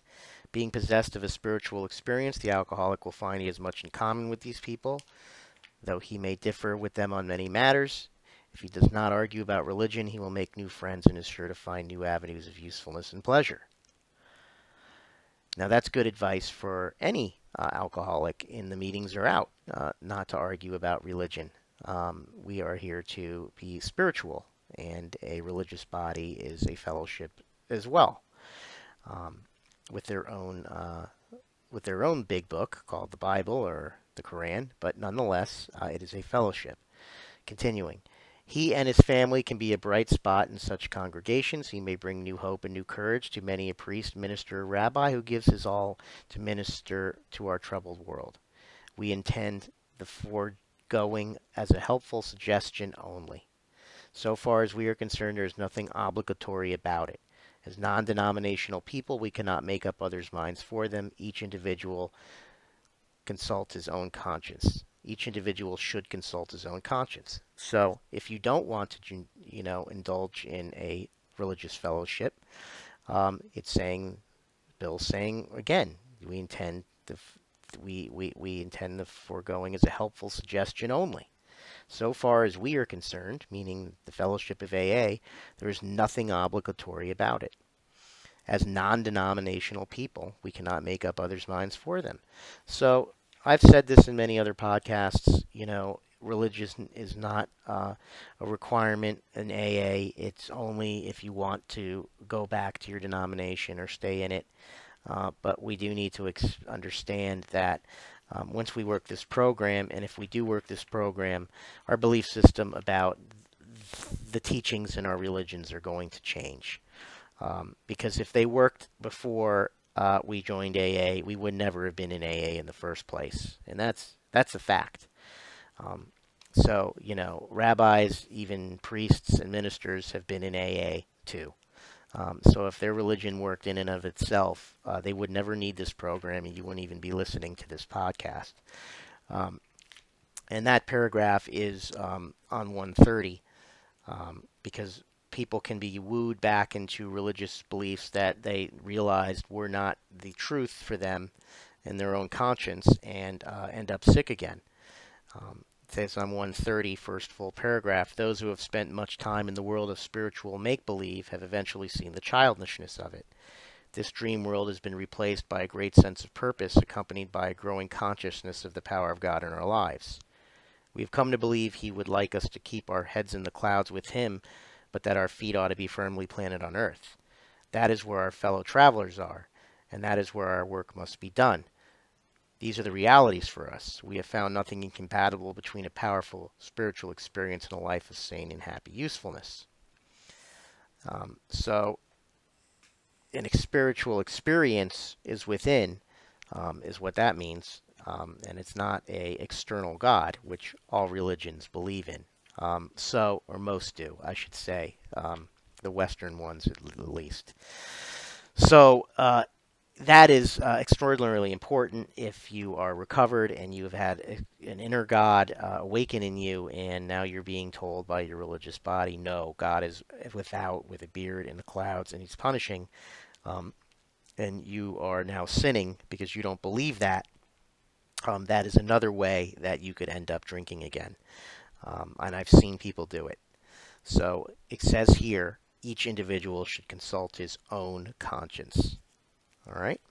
A: Being possessed of a spiritual experience, the alcoholic will find he has much in common with these people, though he may differ with them on many matters. If he does not argue about religion, he will make new friends and is sure to find new avenues of usefulness and pleasure. Now, that's good advice for any uh, alcoholic in the meetings or out, uh, not to argue about religion. Um, we are here to be spiritual, and a religious body is a fellowship as well, um, with their own uh, with their own big book called the Bible or the Quran. But nonetheless, uh, it is a fellowship. Continuing. He and his family can be a bright spot in such congregations. He may bring new hope and new courage to many a priest, minister, rabbi who gives his all to minister to our troubled world. We intend the foregoing as a helpful suggestion only. So far as we are concerned, there is nothing obligatory about it. As non denominational people, we cannot make up others' minds for them. Each individual consults his own conscience each individual should consult his own conscience. So if you don't want to, you know, indulge in a religious fellowship, um, it's saying, Bill's saying again, we intend the we, we, we intend the foregoing as a helpful suggestion only. So far as we are concerned, meaning the fellowship of AA, there is nothing obligatory about it. As non denominational people, we cannot make up others' minds for them. So I've said this in many other podcasts. You know, religion is not uh, a requirement in AA. It's only if you want to go back to your denomination or stay in it. Uh, but we do need to understand that um, once we work this program, and if we do work this program, our belief system about the teachings in our religions are going to change. Um, because if they worked before uh, we joined AA, we would never have been in AA in the first place, and that's that's a fact. Um, so you know, rabbis, even priests and ministers have been in AA too. Um, so if their religion worked in and of itself, uh, they would never need this program, and you wouldn't even be listening to this podcast. Um, and that paragraph is um, on 130 um, because people can be wooed back into religious beliefs that they realized were not the truth for them in their own conscience and uh, end up sick again. Um, says on 130, first full paragraph, those who have spent much time in the world of spiritual make-believe have eventually seen the childishness of it. This dream world has been replaced by a great sense of purpose accompanied by a growing consciousness of the power of God in our lives. We have come to believe he would like us to keep our heads in the clouds with him, but that our feet ought to be firmly planted on earth. That is where our fellow travelers are, and that is where our work must be done. These are the realities for us. We have found nothing incompatible between a powerful spiritual experience and a life of sane and happy usefulness. Um, so, an spiritual experience is within, um, is what that means, um, and it's not a external God, which all religions believe in. Um, so, or most do, I should say, um, the Western ones at least. So, uh, that is uh, extraordinarily important if you are recovered and you have had a, an inner God uh, awaken in you, and now you're being told by your religious body, no, God is without, with a beard in the clouds, and He's punishing. Um, and you are now sinning because you don't believe that. Um, that is another way that you could end up drinking again. Um, and I've seen people do it. So it says here each individual should consult his own conscience. All right.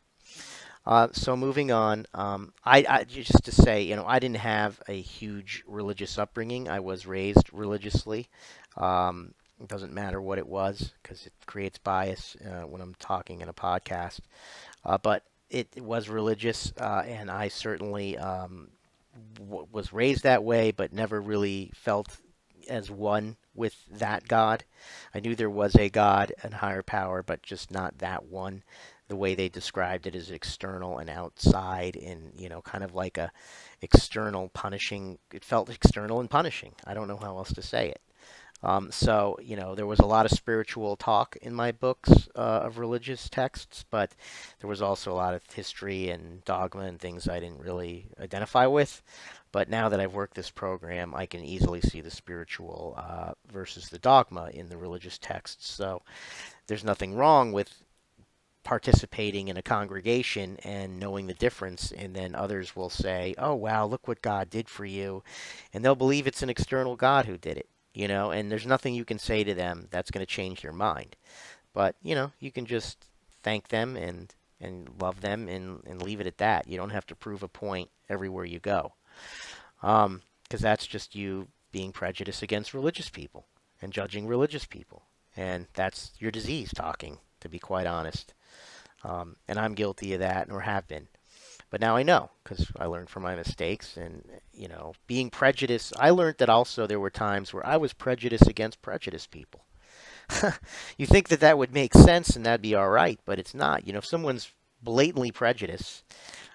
A: Uh, so moving on, um, I, I, just to say, you know, I didn't have a huge religious upbringing. I was raised religiously. Um, it doesn't matter what it was because it creates bias uh, when I'm talking in a podcast. Uh, but it, it, was religious, uh, and I certainly um, was raised that way, but never really felt as one with that God. I knew there was a God and higher power, but just not that one the way they described it as external and outside and you know kind of like a external punishing it felt external and punishing. I don't know how else to say it. Um, so you know there was a lot of spiritual talk in my books uh, of religious texts but there was also a lot of history and dogma and things i didn't really identify with. But now that i've worked this program i can easily see the spiritual uh, versus the dogma in the religious texts. So there's nothing wrong with participating in a congregation and knowing the difference and then others will say oh wow look what god did for you and they'll believe it's an external god who did it you know and there's nothing you can say to them that's going to change their mind. But you know you can just thank them and and love them and and leave it at that. You don't have to prove a point everywhere you go um because that's just you being prejudiced against religious people and judging religious people and that's your disease talking to be quite honest um, and I'm guilty of that, or have been. But now I know because I learned from my mistakes, and you know, being prejudiced. I learned that also there were times where I was prejudiced against prejudiced people. you think that that would make sense and that'd be all right, but it's not. You know, if someone's blatantly prejudiced,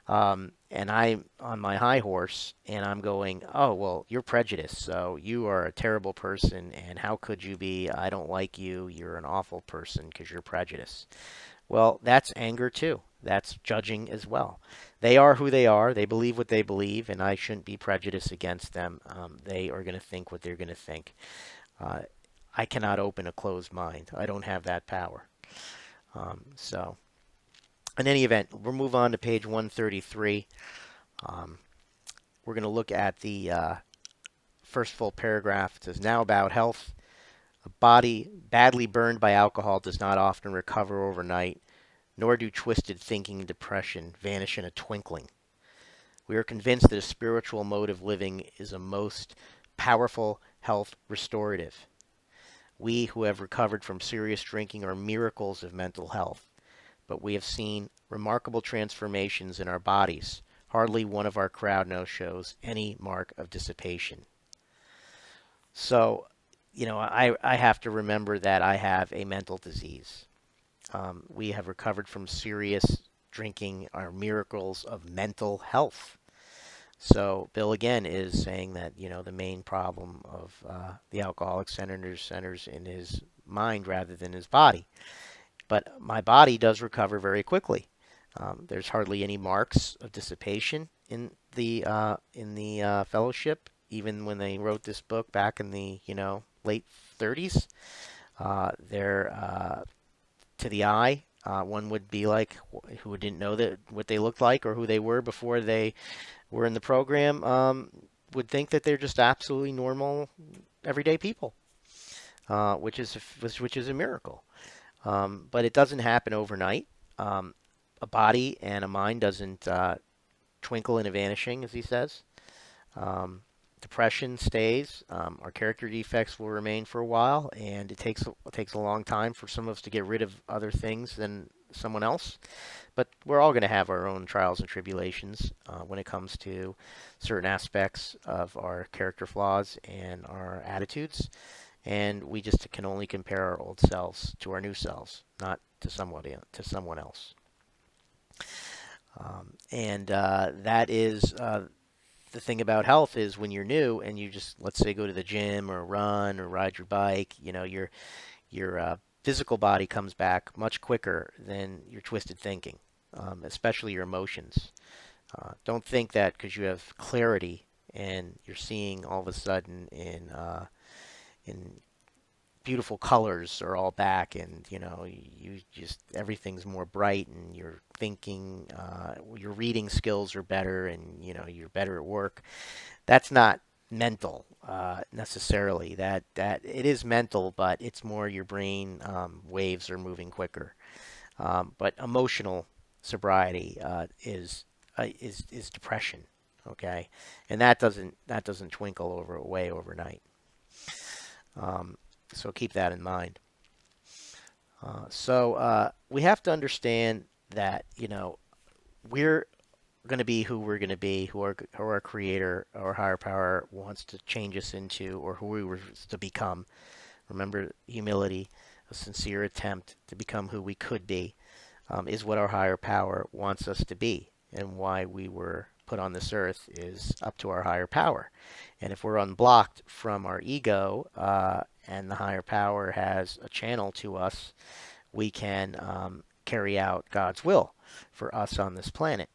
A: um, and I'm on my high horse and I'm going, oh, well, you're prejudiced, so you are a terrible person, and how could you be? I don't like you, you're an awful person because you're prejudiced. Well, that's anger too. That's judging as well. They are who they are. They believe what they believe, and I shouldn't be prejudiced against them. Um, they are going to think what they're going to think. Uh, I cannot open a closed mind. I don't have that power. Um, so, in any event, we'll move on to page 133. Um, we're going to look at the uh, first full paragraph. It says, Now about health. A body badly burned by alcohol does not often recover overnight, nor do twisted thinking and depression vanish in a twinkling. We are convinced that a spiritual mode of living is a most powerful health restorative. We who have recovered from serious drinking are miracles of mental health, but we have seen remarkable transformations in our bodies. Hardly one of our crowd now shows any mark of dissipation. So you know, I, I have to remember that I have a mental disease. Um, we have recovered from serious drinking, are miracles of mental health. So Bill again is saying that you know the main problem of uh, the alcoholic centers centers in his mind rather than his body. But my body does recover very quickly. Um, there's hardly any marks of dissipation in the uh, in the uh, fellowship, even when they wrote this book back in the you know late 30s. Uh, they're uh, to the eye. Uh, one would be like who didn't know that what they looked like or who they were before they were in the program. Um, would think that they're just absolutely normal, everyday people, uh, which is which, is a miracle. Um, but it doesn't happen overnight. Um, a body and a mind doesn't uh, twinkle a vanishing, as he says. Um, depression stays. Um, our character defects will remain for a while, and it takes it takes a long time for some of us to get rid of other things than someone else. But we're all going to have our own trials and tribulations uh, when it comes to certain aspects of our character flaws and our attitudes. And we just can only compare our old selves to our new selves, not to somebody to someone else. Um, and uh, that is uh, the thing about health is when you're new and you just let's say go to the gym or run or ride your bike, you know your your uh, physical body comes back much quicker than your twisted thinking, um, especially your emotions. Uh, don't think that because you have clarity and you're seeing all of a sudden in uh, in beautiful colors are all back and you know you just everything's more bright and you're thinking uh, your reading skills are better and you know you're better at work. That's not mental uh, necessarily. That that it is mental but it's more your brain um, waves are moving quicker. Um, but emotional sobriety uh, is uh, is is depression okay? And that doesn't that doesn't twinkle over away overnight. Um, so keep that in mind. Uh, so uh, we have to understand that you know we're going to be who we're going to be, who our, who our creator or higher power wants to change us into, or who we were to become. Remember, humility, a sincere attempt to become who we could be, um, is what our higher power wants us to be, and why we were put on this earth is up to our higher power. And if we're unblocked from our ego uh, and the higher power has a channel to us, we can um, carry out God's will for us on this planet.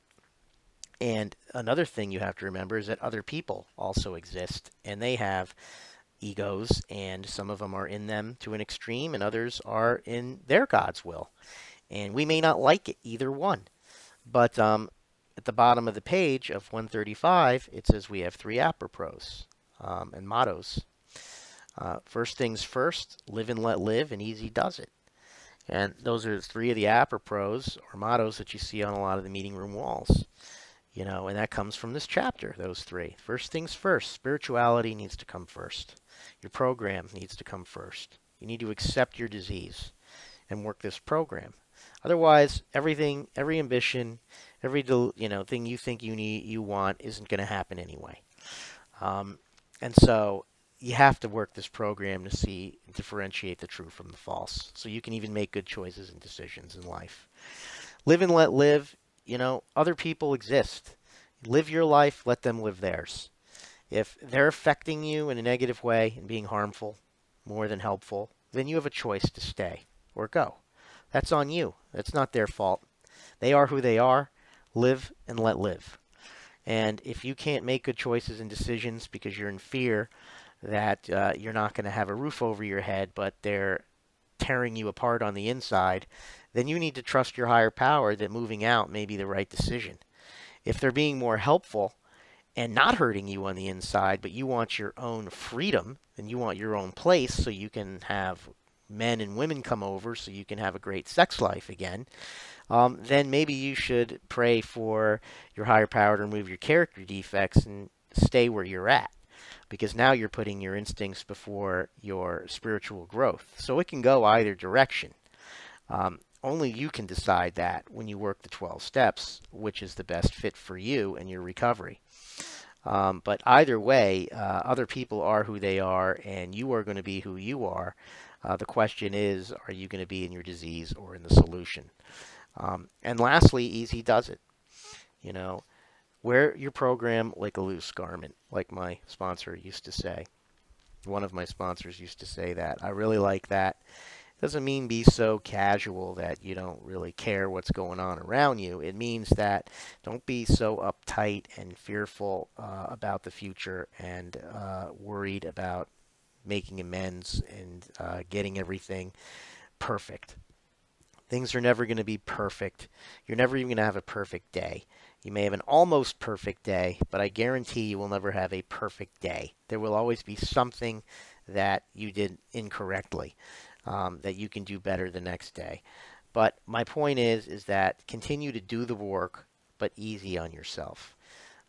A: And another thing you have to remember is that other people also exist, and they have egos, and some of them are in them to an extreme, and others are in their God's will. And we may not like it, either one. But um, at the bottom of the page of 135, it says we have three apropos um, and mottos. Uh, first things first, live and let live, and easy does it. And those are three of the apropos or mottos that you see on a lot of the meeting room walls. You know, and that comes from this chapter, those three. First things first, spirituality needs to come first. Your program needs to come first. You need to accept your disease and work this program. Otherwise, everything, every ambition, every you know thing you think you need, you want, isn't going to happen anyway. Um, and so you have to work this program to see differentiate the true from the false, so you can even make good choices and decisions in life. Live and let live. You know, other people exist. Live your life. Let them live theirs. If they're affecting you in a negative way and being harmful, more than helpful, then you have a choice to stay or go. That's on you. That's not their fault. They are who they are. Live and let live. And if you can't make good choices and decisions because you're in fear that uh, you're not going to have a roof over your head, but they're tearing you apart on the inside, then you need to trust your higher power that moving out may be the right decision. If they're being more helpful and not hurting you on the inside, but you want your own freedom and you want your own place so you can have men and women come over so you can have a great sex life again, um, then maybe you should pray for your higher power to remove your character defects and stay where you're at. Because now you're putting your instincts before your spiritual growth. So it can go either direction. Um, only you can decide that when you work the 12 steps, which is the best fit for you and your recovery. Um, but either way, uh, other people are who they are, and you are going to be who you are. Uh, the question is, are you going to be in your disease or in the solution? Um, and lastly, easy does it. You know, wear your program like a loose garment, like my sponsor used to say. One of my sponsors used to say that. I really like that. Doesn't mean be so casual that you don't really care what's going on around you. It means that don't be so uptight and fearful uh, about the future and uh, worried about making amends and uh, getting everything perfect. Things are never going to be perfect. You're never even going to have a perfect day. You may have an almost perfect day, but I guarantee you will never have a perfect day. There will always be something that you did incorrectly um, that you can do better the next day. But my point is, is that continue to do the work, but easy on yourself.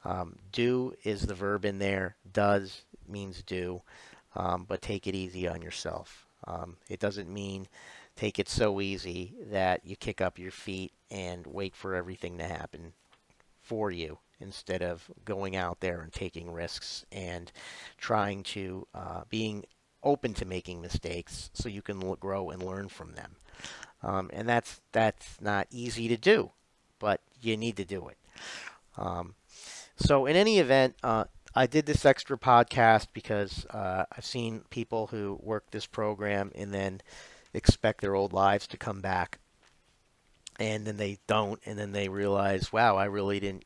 A: Um, do is the verb in there. Does means do, um, but take it easy on yourself. Um, it doesn't mean take it so easy that you kick up your feet and wait for everything to happen for you instead of going out there and taking risks and trying to uh, being open to making mistakes so you can grow and learn from them. Um, and that's that's not easy to do, but you need to do it. Um, so in any event, uh, I did this extra podcast because uh, I've seen people who work this program and then expect their old lives to come back. And then they don't, and then they realize, wow, I really didn't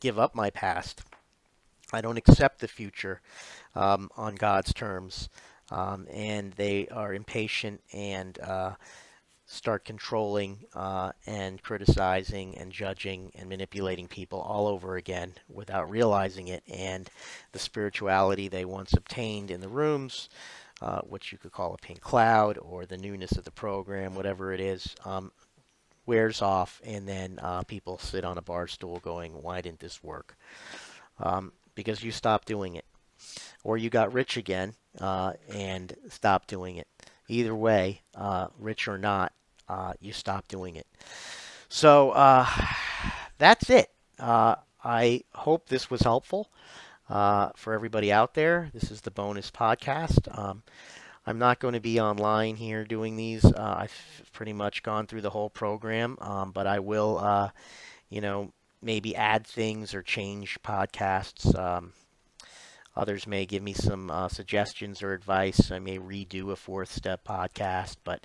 A: give up my past. I don't accept the future um, on God's terms. Um, and they are impatient and uh, start controlling uh, and criticizing and judging and manipulating people all over again without realizing it. And the spirituality they once obtained in the rooms, uh, which you could call a pink cloud or the newness of the program, whatever it is, um, wears off. And then uh, people sit on a bar stool going, why didn't this work? Um, because you stopped doing it. Or you got rich again uh, and stopped doing it either way, uh, rich or not, uh, you stop doing it. So uh, that's it. Uh, I hope this was helpful uh, for everybody out there. This is the bonus podcast. Um, I'm not going to be online here doing these. Uh, I've pretty much gone through the whole program, um, but I will, uh, you know, maybe add things or change podcasts. Um, Others may give me some uh, suggestions or advice. I may redo a fourth step podcast, but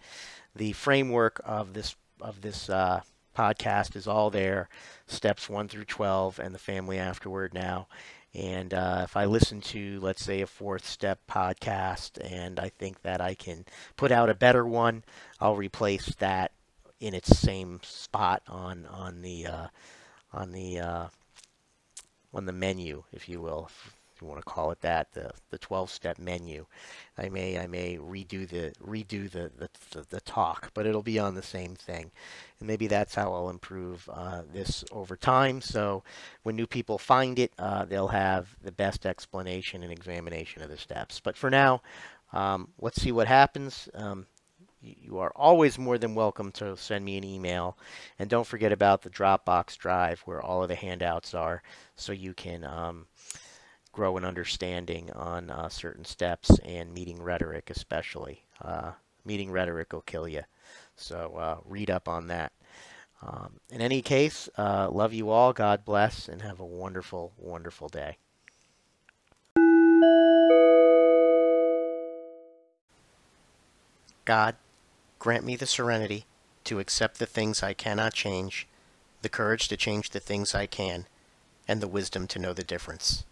A: the framework of this of this uh, podcast is all there. Steps one through twelve, and the family afterward now. And uh, if I listen to, let's say, a fourth step podcast, and I think that I can put out a better one, I'll replace that in its same spot on on the uh, on the uh, on the menu, if you will, you want to call it that, the the 12-step menu. I may I may redo the redo the, the, the, the, talk, but it'll be on the same thing. And maybe that's how I'll improve uh, this over time. So when new people find it, uh, they'll have the best explanation and examination of the steps. But for now, um, let's see what happens. Um, you are always more than welcome to send me an email. And don't forget about the Dropbox drive where all of the handouts are so you can um, grow an understanding on uh, certain steps and meeting rhetoric especially. Uh, meeting rhetoric will kill you. So uh, read up on that. Um, in any case, uh, love you all. God bless and have a wonderful, wonderful day. God, grant me the serenity to accept the things I cannot change, the courage to change the things I can, and the wisdom to know the difference.